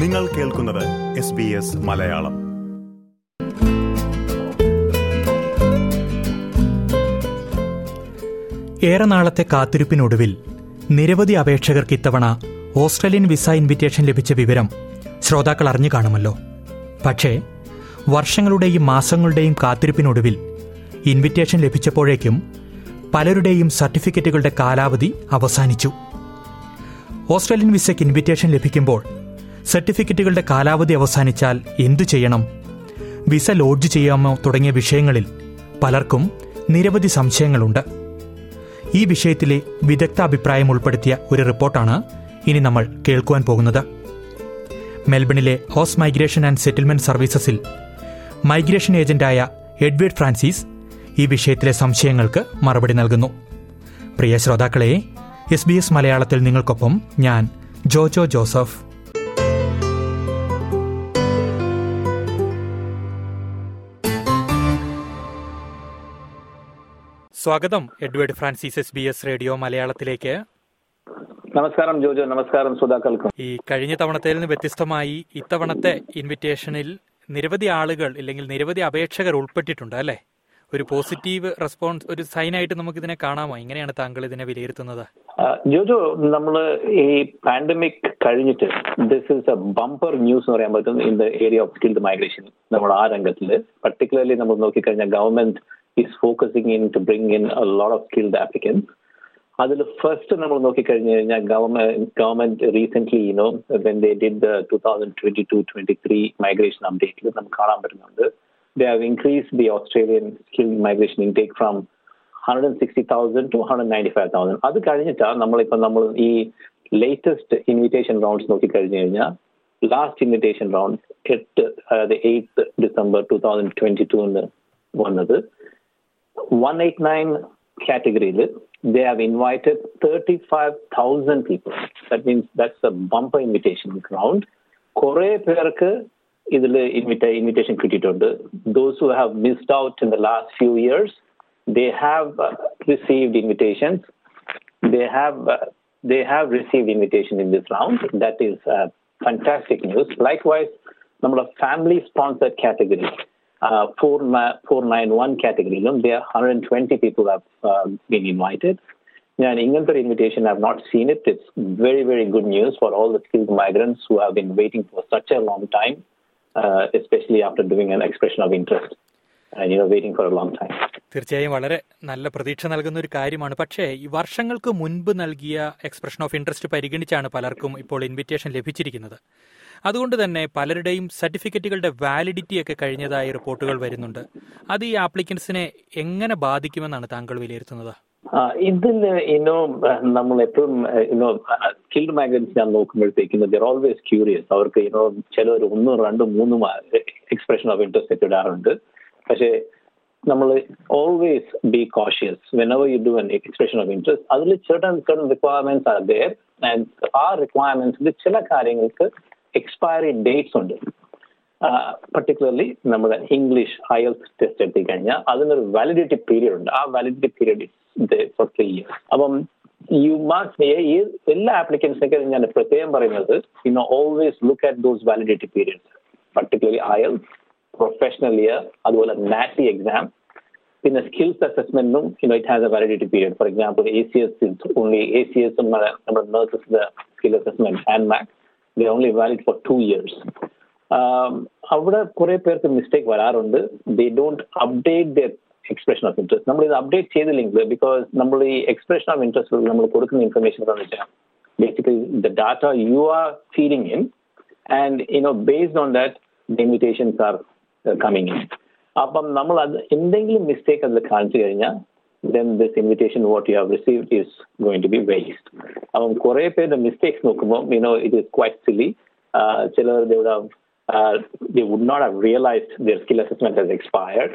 നിങ്ങൾ കേൾക്കുന്നത് S B S Malayalam. ഏറെ നാളത്തെ കാത്തിരിപ്പിനൊടുവിൽ നിരവധി അപേക്ഷകർക്ക് ഇത്തവണ ഓസ്ട്രേലിയൻ വിസ ഇൻവിറ്റേഷൻ ലഭിച്ച വിവരം ശ്രോതാക്കൾ അറിഞ്ഞു കാണുമല്ലോ. പക്ഷേ വർഷങ്ങളുടെയും മാസങ്ങളുടെയും കാത്തിരിപ്പിനൊടുവിൽ ഇൻവിറ്റേഷൻ ലഭിച്ചപ്പോഴേക്കും പലരുടെയും സർട്ടിഫിക്കറ്റുകളുടെ കാലാവധി അവസാനിച്ചു. ഓസ്ട്രേലിയൻ വിസയ്ക്ക് ഇൻവിറ്റേഷൻ ലഭിക്കുമ്പോൾ സർട്ടിഫിക്കറ്റുകളുടെ കാലാവധി അവസാനിച്ചാൽ എന്തു ചെയ്യണം? വിസ ലോഡ്ജ് ചെയ്യാമോ തുടങ്ങിയ വിഷയങ്ങളിൽ പലർക്കും നിരവധി സംശയങ്ങളുണ്ട്. ഈ വിഷയത്തിലെ വിദഗ്ധ അഭിപ്രായം ഉൾപ്പെടുത്തിയ ഒരു റിപ്പോർട്ടാണ് ഇനി നമ്മൾ കേൾക്കുവാൻ പോകുന്നത്. മെൽബണിലെ ഹോസ് മൈഗ്രേഷൻ ആൻഡ് സെറ്റിൽമെന്റ് സർവീസസിൽ മൈഗ്രേഷൻ ഏജന്റായ എഡ്വേർഡ് ഫ്രാൻസിസ് ഈ വിഷയത്തിലെ സംശയങ്ങൾക്ക് മറുപടി നൽകുന്നു. പ്രിയ ശ്രോതാക്കളെ എസ് ബി എസ് മലയാളത്തിൽ നിങ്ങൾക്കൊപ്പം ഞാൻ ജോജോ ജോസഫ്. സ്വാഗതം Edward Francis S B S radio മലയാളത്തിലേക്ക്. നമസ്കാരം ജോജോ. നമസ്കാരം ശ്രോതാക്കൾക്കും. ഈ കഴിഞ്ഞ തവണത്തിൽ നിന്ന് വ്യത്യസ്തമായി ഇത്തവണത്തെ ഇൻവിറ്റേഷനിൽ നിരവധി ആളുകൾ ഇല്ലെങ്കിൽ നിരവധി അപേക്ഷകർ ഉൾപ്പെട്ടിട്ടുണ്ട് അല്ലെ? ഒരു പോസിറ്റീവ് റെസ്പോൺസ് ഒരു സൈനായിട്ട് നമുക്ക് ഇതിനെ കാണാമോ? എങ്ങനെയാണ് താങ്കൾ ഇതിനെ വിലയിരുത്തുന്നത്? ജോജോ നമ്മൾ ഈ പാൻഡമിക് കഴിഞ്ഞിട്ട് this is a bumper news എന്ന് പറയാൻ പറ്റും in the area of skilled migration നമ്മൾ ആ രംഗത്തിൽ പർട്ടിക്കുലർലി നമ്മൾ നോക്കിക്കഴിഞ്ഞാൽ government is focusing in to bring in a lot of skilled applicants അതിൽ ഫസ്റ്റ് നമ്മൾ നോക്കിക്കഴിഞ്ഞു കഴിഞ്ഞാൽ government government recent you know when they did two thousand twenty two twenty three migration അപ്ഡേറ്റിൽ നമുക്ക് കാണാൻ പറ്റുന്നുണ്ട് they have increase the Australian skill migration intake from hundred and sixty thousand to hundred ninety five thousand അത് കഴിഞ്ഞിട്ടാണ് നമ്മളിപ്പോൾ നമ്മൾ ഈ latest invitation rounds നോക്കിക്കഴിഞ്ഞു കഴിഞ്ഞാൽ last invitation round എട്ട് അതായത് eighth December two thousand twenty ടൂന്ന് വന്നത് വൺ എയ്റ്റ് നൈൻ കാറ്റഗറിയിൽ they have invited 35,000 people. That means that's a bumper invitation round. കുറെ പേർക്ക് ഇതിൽ ഇൻവിറ്റേഷൻ കിട്ടിയിട്ടുണ്ട് those who have missed out in the last few years they have received invitations they have uh, they have received invitation in this round. That is uh, fantastic news. Likewise, number of family sponsored category, uh, 491 category. There 120 people have uh, been invited. And an for invitation, I've not seen it. It's very, very good news for all the skilled migrants who have been waiting for such a long time, uh, especially after doing an expression of interest and, you know, waiting for a long time. തീർച്ചയായും വളരെ നല്ല പ്രതീക്ഷ നൽകുന്ന ഒരു കാര്യമാണ്. പക്ഷേ ഈ വർഷങ്ങൾക്ക് മുൻപ് നൽകിയ എക്സ്പ്രഷൻ ഓഫ് ഇൻട്രസ്റ്റ് പരിഗണിച്ചാണ് പലർക്കും ഇപ്പോൾ ഇൻവിറ്റേഷൻ ലഭിച്ചിരിക്കുന്നത്. അതുകൊണ്ട് തന്നെ പലരുടെയും സർട്ടിഫിക്കറ്റുകളുടെ വാലിഡിറ്റി ഒക്കെ കഴിഞ്ഞതായി റിപ്പോർട്ടുകൾ വരുന്നുണ്ട്. അത് ഈ ആപ്ലിക്കൻസിനെ എങ്ങനെ ബാധിക്കുമെന്നാണ് താങ്കൾ വിലയിരുത്തുന്നത്? ഇതിൽ ഇനോ നമ്മൾ എപ്പോഴും ഇനോ സ്കിൽഡ് മൈഗ്രൻസ് ഞാൻ നോക്കുമ്പോഴത്തേക്കും ദർ ഓൾവേസ് ക്യൂരിയസ് അവർക്ക് ഇനോ ചിലർ ഒന്നും രണ്ടും മൂന്നും എക്സ്പ്രഷൻ ഓഫ് ഇൻട്രസ്റ്റ് ഇടാറുണ്ട്. പക്ഷേ നമ്മൾ always be cautious whenever you do an expression of interest അതിൽ certain certain requirements are there and ആ റിക്വയർമെന്റ്സിൽ ചില കാര്യങ്ങൾക്ക് എക്സ്പയറി ഡേറ്റ്സ് ഉണ്ട് പർട്ടിക്കുലർലി നമ്മുടെ ഇംഗ്ലീഷ് ഐഎൽസ് ടെസ്റ്റ് എടുത്തി കഴിഞ്ഞാൽ അതിനൊരു വാലിഡിറ്റി പീരിയഡ് ഉണ്ട് ആ validity period for three years അപ്പം യു മാസ്റ്റ് ഈ എല്ലാ ആപ്ലിക്കൻസിനൊക്കെ ഞാൻ പ്രത്യേകം പറയുന്നത് you know always look at those validity periods particularly IELTS professional year അതുപോലെ നാറ്റി എക്സാം പിന്നെ skills അസസ്മെന്റും you know it has a validity period for example A C S only A C S നമ്മുടെ nurses skill assessment and Mac the only valid for two years അവിടെ കുറെ പേർക്ക് mistake വരാറുണ്ട് they don't update the expression of interest നമ്മൾ ഇത് update ചെയ്തില്ലെങ്കിൽ because നമ്മൾ ഈ എക്സ്പ്രഷൻ ഓഫ് ഇൻട്രസ്റ്റ് നമ്മൾ കൊടുക്കുന്ന ഇൻഫർമേഷൻ എന്താണെന്ന് വെച്ചാൽ basically the data you are feeding in and you know based on that the invitations are coming in അപ്പം നമ്മൾ അത് എന്തെങ്കിലും മിസ്റ്റേക്ക് അതിൽ കാണിച്ചു കഴിഞ്ഞാൽ then this invitation what you have received is going to be waste അപ്പം കുറെ പേരുടെ മിസ്റ്റേക്സ് നോക്കുമ്പോൾ you know it is quite silly ചിലർ they would have uh, they would not have realized their skill assessment has expired.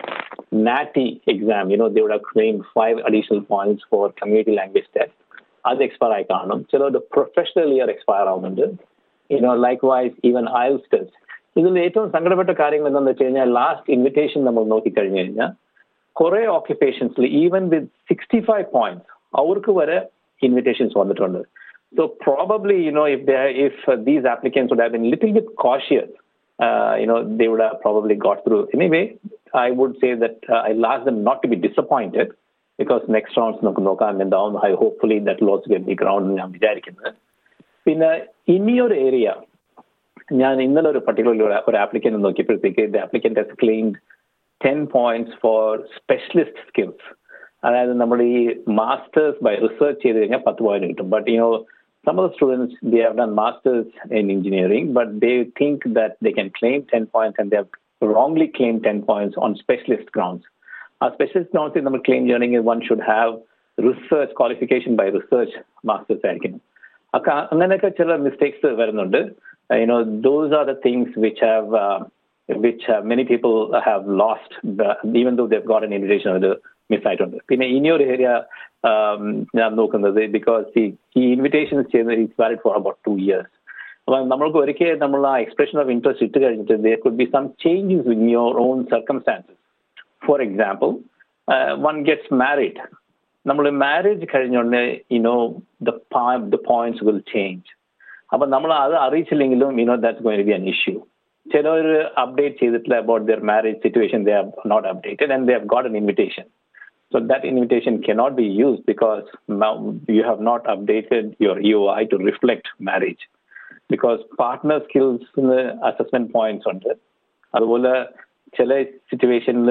NATI exam, you know, they would have claimed five additional points for community language test. അത് expire ആയി കാണും ചിലരുടെ professional year expire ആവുന്നുണ്ട് you know likewise even IELTS test ഇതിൽ ഏറ്റവും സങ്കടപ്പെട്ട കാര്യങ്ങൾ എന്താണെന്ന് വെച്ച് കഴിഞ്ഞാൽ ലാസ്റ്റ് ഇൻവിറ്റേഷൻ നമ്മൾ നോക്കിക്കഴിഞ്ഞു കഴിഞ്ഞാൽ കുറെ ഓക്യുപ്പേഷൻസിൽ even with sixty five points അവർക്ക് വരെ ഇൻവിറ്റേഷൻസ് വന്നിട്ടുണ്ട് So probably, you know, if they if uh, these applicants would have been a little bit cautious, uh, you know, they would have probably got through. Anyway, I would say that uh, I'll ask them not to be disappointed because next rounds നമുക്ക് നോക്കാം എന്താവും I hopefully that will also get the ground ഞാൻ വിചാരിക്കുന്നത് പിന്നെ ഇനിയൊരു area ഞാൻ ഇന്നലെ ഒരു പർട്ടിക്കുലർ ഒരു applicant നോക്കിയപ്പോഴത്തേക്ക് the applicant has claimed ten points for specialist skills അതായത് നമ്മൾ ഈ മാസ്റ്റേഴ്സ് ബൈ റിസർച്ച് ചെയ്ത് കഴിഞ്ഞാൽ പത്ത് പോയിന്റ് കിട്ടും but you know some of the students they have done masters in engineering but they think that they can claim 10 points and they have wrongly claimed 10 points on specialist grounds a specialist grounds നമ്മൾ claim ചെയ്യണമെങ്കിൽ one should have research qualification by research masters ആയിരിക്കണം ഒക്കെ അങ്ങനെയൊക്കെ ചില mistakes വരുന്നുണ്ട് you know those are the things which have uh, which uh, many people have lost the, even though they've got an invitation അത് മിസ്സായിട്ടുണ്ട് പിന്നെ ഇനിയൊരു area ഞാൻ നോക്കുന്നത് ബിക്കോസ് ഈ ഈ ഇൻവിറ്റേഷൻസ് ചെയ്യുന്നത് it's valid for about two years അപ്പൊ നമ്മൾക്ക് ഒരിക്കൽ നമ്മൾ ആ എക്സ്പ്രഷൻ ഓഫ് ഇൻട്രസ്റ്റ് ഇട്ട് കഴിഞ്ഞിട്ട് there could be some changes in your own circumstances for example one gets married നമ്മൾ marriage കഴിഞ്ഞുകൊണ്ട് you know the the points will change അപ്പൊ നമ്മൾ അത് അറിയിച്ചില്ലെങ്കിലും you know that's going be an issue ചിലർ update ചെയ്തിട്ടില്ല about their marriage situation they have not updated and they have got an invitation So that invitation cannot be used because now you have not updated your EOI to reflect marriage. Because partner skills assessment points ഉണ്ട് അതുപോലെ ചില സിറ്റുവേഷനിൽ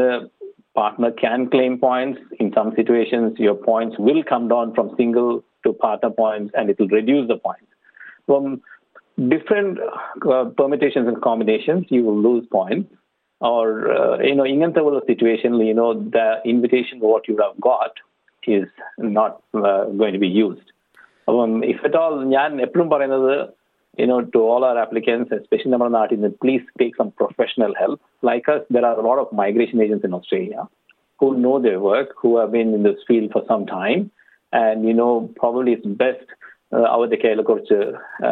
partner can claim points. In some situations, your points will come down from single to partner points and it will reduce the points. From different uh, permutations and combinations, you will lose points. or uh, you know ingante ulla situation you know the invitation what you have got is not uh, going to be used അപ്പം if at all ഞാൻ എപ്പോഴും പറയുന്നത് you know to all our applicants especially നമ്മുടെ നാട്ടിൽ നിന്ന് please take some professional help like us there are a lot of migration agents in Australia who know their work who have been in this field for some time and you know probably it's best അവരുടെ കയ്യിൽ കുറച്ച്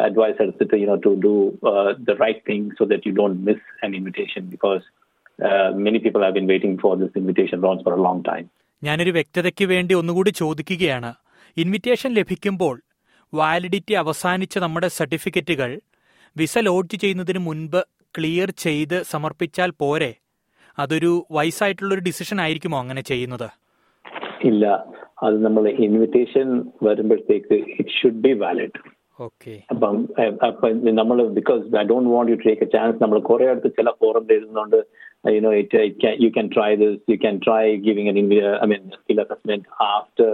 advice എടുത്തിട്ട് you know to do the right thing so that you don't miss an invitation because many people have been waiting for this invitation loans for a long time ഞാനൊരു വ്യക്തതയ്ക്ക് വേണ്ടി ഒന്നുകൂടി ചോദിക്കുകയാണ്. Invitation ലഭിക്കുമ്പോൾ വാലിഡിറ്റി അവസാനിച്ച നമ്മുടെ സർട്ടിഫിക്കറ്റുകൾ വിസ ലോഡ്ജ് ചെയ്യുന്നതിന് മുൻപ് ക്ലിയർ ചെയ്ത് സമർപ്പിച്ചാൽ പോരെ? അതൊരു വൈസായിട്ടുള്ളൊരു ഡിസിഷൻ ആയിരിക്കുമോ അങ്ങനെ ചെയ്യുന്നത്? ഇല്ല അത് നമ്മൾ ഇൻവിറ്റേഷൻ വരുമ്പോഴത്തേക്ക് it should be valid okay അപ്പം അപ്പൊ നമ്മൾ because I don't want you take a chance നമ്മൾ കുറെ അടുത്ത് ചില ഫോറം എഴുതുന്നുണ്ട് you know it you can try this you can try giving an I mean skill assessment after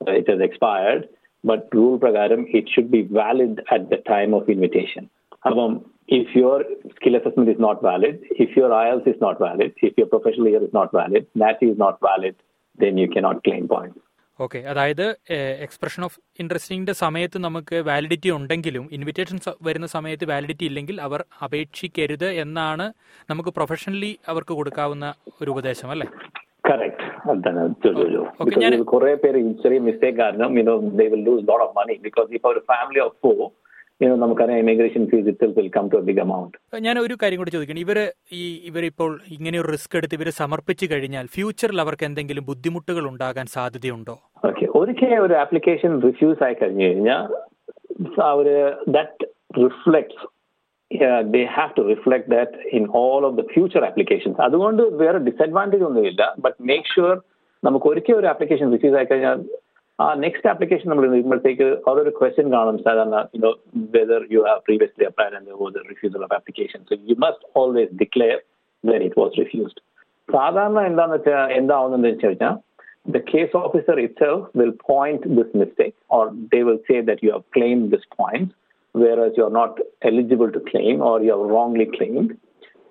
it has expired but rule പ്രകാരം it should be valid at the time of invitation അപ്പം if your skill assessment is not valid, if your IELTS is not valid, if your professional year is not valid, that is not valid, then you cannot claim points. Okay അതായത് expression of ഇൻട്രസ്റ്റിംഗിന്റെ സമയത്ത് നമുക്ക് validity ഉണ്ടെങ്കിലും invitation വരുന്ന സമയത്ത് validity ഇല്ലെങ്കിൽ അവർ അപേക്ഷിക്കരുത് എന്നാണ് നമുക്ക് പ്രൊഫഷണലി അവർക്ക് കൊടുക്കാവുന്ന ഒരു ഉപദേശം അല്ലേ? കറക്റ്റ് അതാണ് ബിക്കോസ് കുറെ പേര് ചെറിയ മിസ്റ്റേക്ക് കാരണം you know they will lose lot of money because ഇപ്പൊ ഒരു ഫാമിലി ഓഫ് ഫോർ നമുക്കറിയാം immigration fees it will come to big amount ഞാൻ ഒരു കാര്യം കൂടി ചോദിക്കണം ഇവർ ഈ ഇവരിപ്പോൾ ഇങ്ങനെ ഒരു റിസ്ക് എടുത്ത് ഇവർ സമർപ്പിച്ചു കഴിഞ്ഞാൽ ഫ്യൂച്ചറിൽ അവർക്ക് എന്തെങ്കിലും ബുദ്ധിമുട്ടുകൾ ഉണ്ടാകാൻ സാധ്യതയുണ്ടോ? ഓക്കെ ഒരിക്കൽ ഒരു ആപ്ലിക്കേഷൻ റിഫ്യൂസ് ആയി കഴിഞ്ഞു കഴിഞ്ഞാൽ അവർ that reflects they have to reflect that in all of the future applications അതുകൊണ്ട് വേറെ ഡിസഡ്വാന്റേജ് ഒന്നുമില്ല. ബട്ട് മേക്ക് ഷുവർ നമുക്ക് ഒരിക്കൽ ഒരു ആപ്ലിക്കേഷൻ റിഫ്യൂസ് ആയി കഴിഞ്ഞാൽ നെക്സ്റ്റ് ആപ്ലിക്കേഷൻ നമ്മൾ വരുമ്പോഴത്തേക്ക് അതൊരു ക്വസ്റ്റ്യൻ കാണും സാധാരണ you know whether you have previously applied and was refusal of application so you must always declare when it was refused സാധാരണ എന്താന്ന് വെച്ചാൽ എന്താവുന്നത് വെച്ച് കഴിഞ്ഞാൽ the case officer itself will point this mistake or they will say that you have claimed this point whereas you're not eligible to claim or you have wrongly claimed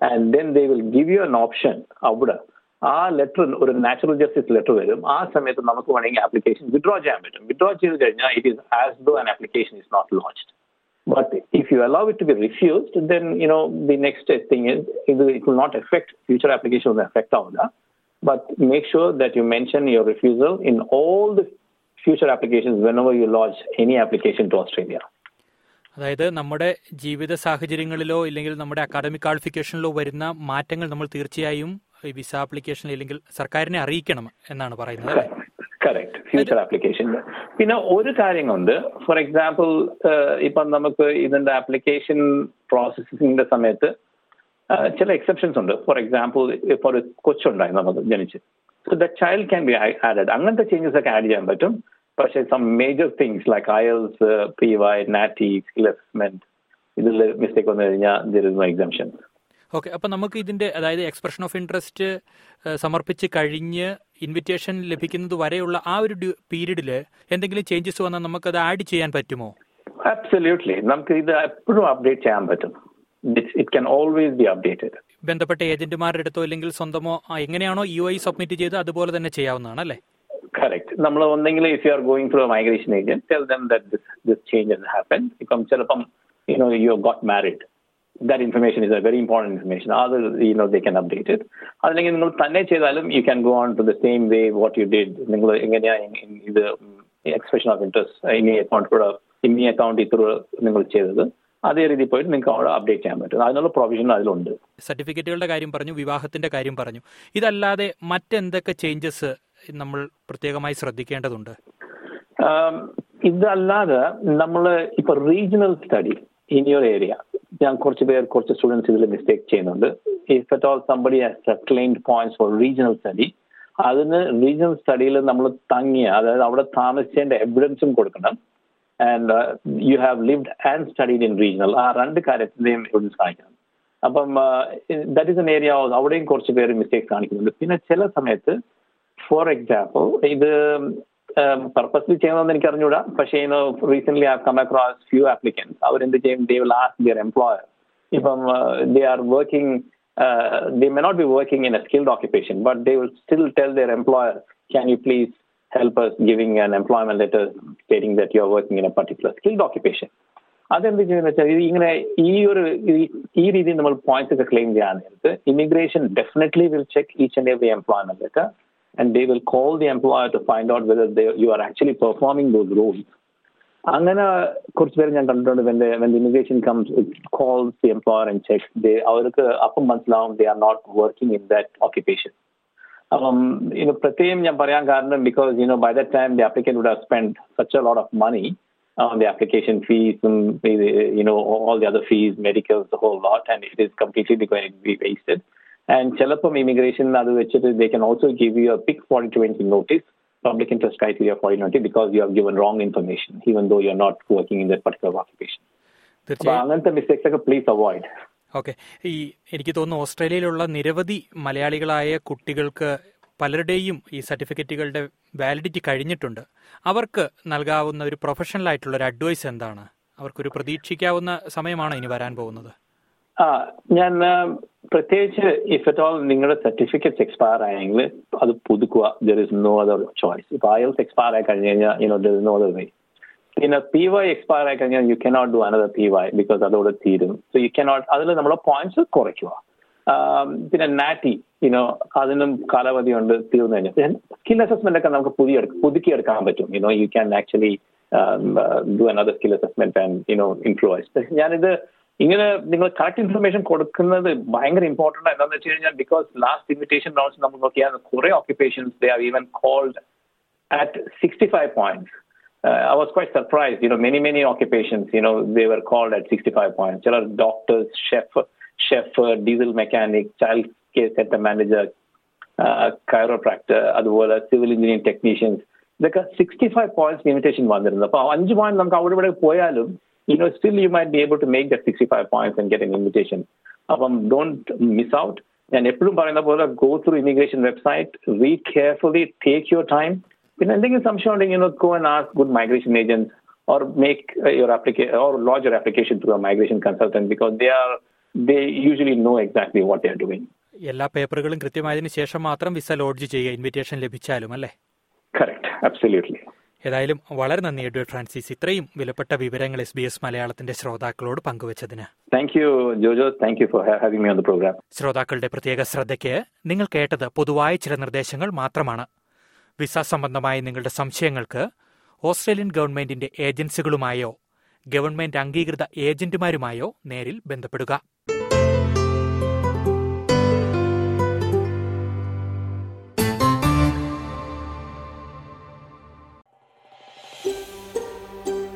and then they will give you an option അവിടെ ആ letter ഒരു natural justice letter വരും ആ സമയത്ത് നമുക്ക് വേണമെങ്കിൽ application withdraw ചെയ്യാൻ പറ്റും വിഡ്രോ ചെയ്ത് കഴിഞ്ഞാൽ it is as though an application is not lodged But if you allow it to be refused, then you know the next thing is it will not affect future applications affect all. But make sure that you mention your refusal in all the future applications whenever you launch any application to Australia. അതായത് നമ്മുടെ ജീവിത സാഹചര്യങ്ങളിലോ ഇല്ലെങ്കിൽ നമ്മുടെ academic ക്വാളിഫിക്കേഷനിലോ വരുന്ന മാറ്റങ്ങൾ നമ്മൾ തീർച്ചയായും visa application ഇല്ലെങ്കിൽ സർക്കാരിനെ അറിയിക്കണം എന്നാണ് പറയുന്നത്. കറക്റ്റ് ഫ്യൂച്ചർ ആപ്ലിക്കേഷൻ പിന്നെ ഒരു കാര്യം കൊണ്ട് ഫോർ എക്സാമ്പിൾ ഇപ്പം നമുക്ക് ഇതിന്റെ ആപ്ലിക്കേഷൻ പ്രോസസ്സിംഗിന്റെ സമയത്ത് ചില എക്സെപ്ഷൻസ് ഉണ്ട്. ഫോർ എക്സാമ്പിൾ ഇപ്പോൾ ഒരു കൊച്ചുണ്ടായി നമുക്ക് ജനിച്ച്. So the child can be added അങ്ങനത്തെ ചേഞ്ചസ് ഒക്കെ ആഡ് ചെയ്യാൻ പറ്റും. പക്ഷേ some major things like IELTS P Y NAATI skill assessment ഇതിൽ മിസ്റ്റേക്ക് വന്നു കഴിഞ്ഞാൽ there is no exemption okay അപ്പം നമുക്ക് ഇതിന്റെ അതായത് എക്സ്പ്രഷൻ ഓഫ് ഇൻട്രസ്റ്റ് സമർപ്പിച്ച് കഴിഞ്ഞ് ഇൻവിറ്റേഷൻ ലഭിക്കുന്നത് വരെയുള്ള ആ ഒരു പീരീഡിൽ എന്തെങ്കിലും ചേഞ്ചസ് വന്നാൽ അത് ആഡ് ചെയ്യാൻ പറ്റുമോ? അബ്സല്യൂട്ട്ലി നമുക്ക് ഇത് എപ്പോഴും അപ്ഡേറ്റ് ചെയ്യാൻ പറ്റും. It can always be updated ബന്ധപ്പെട്ട ഏജന്റുമാരുടെ അടുത്തോ അല്ലെങ്കിൽ സ്വന്തമോ എങ്ങനെയാണോ യു ഐ സബ്മിറ്റ് ചെയ്ത് അതുപോലെ തന്നെ ചെയ്യാവുന്നതാണ് അല്ലേ? കറക്റ്റ് നമ്മൾ ഒന്നെങ്കിൽ if you are going through migration agent tell them that this this change has happen ഇപ്പം ചിലപ്പം you know you got married that information is a very important information. Other, you know, they can update it. അല്ലെങ്കിൽ നിങ്ങൾ തന്നെ ചെയ്താലും you can go on to the same way what you did നിങ്ങൾ എങ്ങനെയാണ് ഇത് expression of interest ഇനി account കൂടെ ഇനി അക്കൗണ്ട് ഇത്ര നിങ്ങൾ ചെയ്തത് അതേ രീതിയിൽ പോയിട്ട് നിങ്ങൾക്ക് അവിടെ അപ്ഡേറ്റ് ചെയ്യാൻ പറ്റും. അതിനുള്ള പ്രൊവിഷൻ അതിലുണ്ട്. സർട്ടിഫിക്കറ്റുകളുടെ കാര്യം പറഞ്ഞു വിവാഹത്തിന്റെ കാര്യം പറഞ്ഞു. ഇതല്ലാതെ മറ്റെന്തൊക്കെ ചേഞ്ചസ് നമ്മൾ പ്രത്യേകമായി ശ്രദ്ധിക്കേണ്ടതുണ്ട്? ഇതല്ലാതെ നമ്മൾ ഇപ്പൊ regional study in your area ഞാൻ കുറച്ച് പേർ കുറച്ച് സ്റ്റുഡൻസ് ഇതിൽ മിസ്റ്റേക്ക് ചെയ്യുന്നുണ്ട്. If at all somebody has claimed points for regional study അതിന് റീജിയണൽ സ്റ്റഡിയിൽ നമ്മൾ തങ്ങിയ അതായത് അവിടെ താമസിച്ചതിന്റെ എവിഡൻസും കൊടുക്കണം. And you have lived and studied in regional ആ രണ്ട് കാര്യത്തിന്റെയും എവിഡൻസ് കാണിക്കണം. അപ്പം ദാറ്റ് ഇസ് എൻ ഏരിയ അവിടെയും കുറച്ച് പേര് മിസ്റ്റേക്ക് കാണിക്കുന്നുണ്ട്. പിന്നെ ചില സമയത്ത് ഫോർ എക്സാമ്പിൾ ഇത് പർപ്പസ്ലി ചെയ്യണമെന്ന് എനിക്ക് അറിഞ്ഞൂടാ പക്ഷേ recent I come across few applicants അവരെന്ത് ചെയ്യും they will ask their employer ഇപ്പം they are working they may not be working in a skilled occupation but they will still tell their employer can you please help us giving an employment letter stating that you are working in a particular skilled occupation അതെന്ത് ചെയ്യുന്ന വെച്ചാൽ ഇത് ഇങ്ങനെ ഈ ഒരു ഈ രീതിയിൽ നമ്മൾ പോയിന്റ്സ് ഒക്കെ ക്ലെയിം ചെയ്യാൻ നേരത്ത് immigration definitely will check each and every employment letter and they will call the employer to find out whether they, you are actually performing those roles. അങ്ങനെ കുറച്ച് പേര് ഞാൻ കണ്ടിട്ടുണ്ട് when when immigration comes calls the employer and check they അവർക്ക് അപ്പം മനസ്സിലാവും they are not working in that occupation അപ്പം ഇനോ പ്രത്യേകം ഞാൻ പറയാൻ കാരണം because you know by that time the applicant would have spend such a lot of money on the application fees and you know all the other fees, medicals, the whole lot, and it is completely going to be wasted. And ചിലപ്പം immigration അത് വെച്ചിട്ട് they can also give you a PIC forty twenty notice public interest criteria forty twenty because you have given wrong information even though you are not working in the particular occupation അപ്പൊ അങ്ങനത്തെ mistakes ഒക്കെ please avoid okay ഈ എനിക്ക് തോന്നുന്നു ഓസ്ട്രേലിയയിലുള്ള നിരവധി മലയാളികളായ കുട്ടികൾക്ക് പലരുടെയും ഈ സർട്ടിഫിക്കറ്റുകളുടെ വാലിഡിറ്റി കഴിഞ്ഞിട്ടുണ്ട്. അവർക്ക് നൽകാവുന്ന ഒരു പ്രൊഫഷണൽ ആയിട്ടുള്ള ഒരു അഡ്വൈസ് എന്താണ്? അവർക്കൊരു പ്രതീക്ഷിക്കാവുന്ന സമയമാണ് ഇനി വരാൻ പോകുന്നത്? ആ ഞാൻ പ്രത്യേകിച്ച് ഇഫ് ഓൾ നിങ്ങളുടെ സർട്ടിഫിക്കറ്റ്സ് എക്സ്പയർ ആയെങ്കിൽ അത് പുതുക്കുക. There is no other choice ഇപ്പൊ അയൽസ് എക്സ്പയർ ആയി കഴിഞ്ഞ് കഴിഞ്ഞാൽ you know there is no other way പിന്നെ പി വൈ എക്സ്പയർ ആയി കഴിഞ്ഞാൽ you cannot do another P Y because അതോടെ തീരും. സോ യു കനോട്ട് അതിൽ നമ്മളെ പോയിന്റ്സ് കുറയ്ക്കുക. പിന്നെ നാറ്റി യുനോ അതിനും കാലാവധി ഉണ്ട് തീർന്നു കഴിഞ്ഞാൽ സ്കിൽ അസസ്മെന്റ് ഒക്കെ നമുക്ക് പുതിയ പുതുക്കിയെടുക്കാൻ പറ്റും. You know you can actually do another skill assessment and you know influence ഞാനിത് ഇങ്ങനെ നിങ്ങൾ കറക്റ്റ് ഇൻഫർമേഷൻ കൊടുക്കുന്നത് ഭയങ്കര ഇമ്പോർട്ടന്റ് എന്താണെന്ന് വെച്ച് കഴിഞ്ഞാൽ ബിക്കോസ് ലാസ്റ്റ് ഇൻവിറ്റേഷൻ റൗണ്ട്സ് നമ്മൾ നോക്കിയാൽ കുറെ occupations they are even called at sixty five points Uh, I was quite surprised. You know, many many occupations. You know, they were called at 65 points. There are doctors, chef, chef, uh, diesel mechanic, child care center manager, uh, chiropractor, അതുപോലെ civil engineering technicians ഇതൊക്കെ sixty five points limitation വന്നിരുന്നു അപ്പൊ അഞ്ച് point നമുക്ക് അവിടെ ഇവിടെ പോയാലും you know, still you might be able to make that 65 points and get an invitation. Um, don't miss out. And എപ്പോഴും പറയുന്ന പോലെ go through immigration website read carefully take your time പിന്നെ എന്തെങ്കിലും സംശയം ഉണ്ടെങ്കിൽ go and ask good migration agents or make your application or launch your application through a migration consultant because they are they usually know exactly what they are doing എല്ലാ പേപ്പറുകളും കൃത്യമായതിനു ശേഷം മാത്രം visa lodge ചെയ്യുക invitation ലഭിച്ചാലും അല്ലേ? Correct absolutely ഏതായാലും വളരെ നന്ദി എഡ്വേർഡ് ഫ്രാൻസിസ്. ഇത്രയും വിലപ്പെട്ട വിവരങ്ങൾ എസ് ബി എസ് മലയാളത്തിന്റെ ശ്രോതാക്കളോട് പങ്കുവച്ചതിന്. Thank you Jojo thank you for having me on the programme ശ്രോതാക്കളുടെ പ്രത്യേക ശ്രദ്ധയ്ക്ക് നിങ്ങൾ കേട്ടത് പൊതുവായ ചില നിർദ്ദേശങ്ങൾ മാത്രമാണ്. വിസ സംബന്ധമായ നിങ്ങളുടെ സംശയങ്ങൾക്ക് ഓസ്ട്രേലിയൻ ഗവൺമെന്റിന്റെ ഏജൻസികളുമായോ ഗവൺമെന്റ് അംഗീകൃത ഏജന്റുമാരുമായോ നേരിൽ ബന്ധപ്പെടുക.